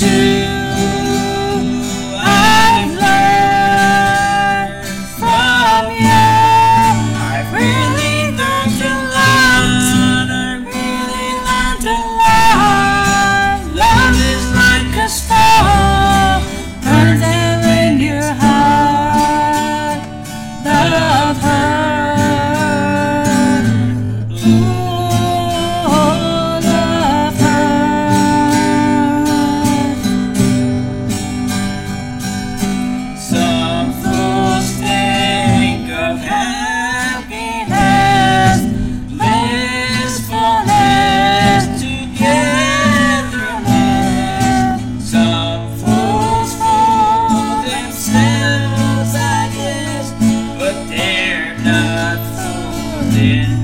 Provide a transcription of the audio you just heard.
to not fooling me.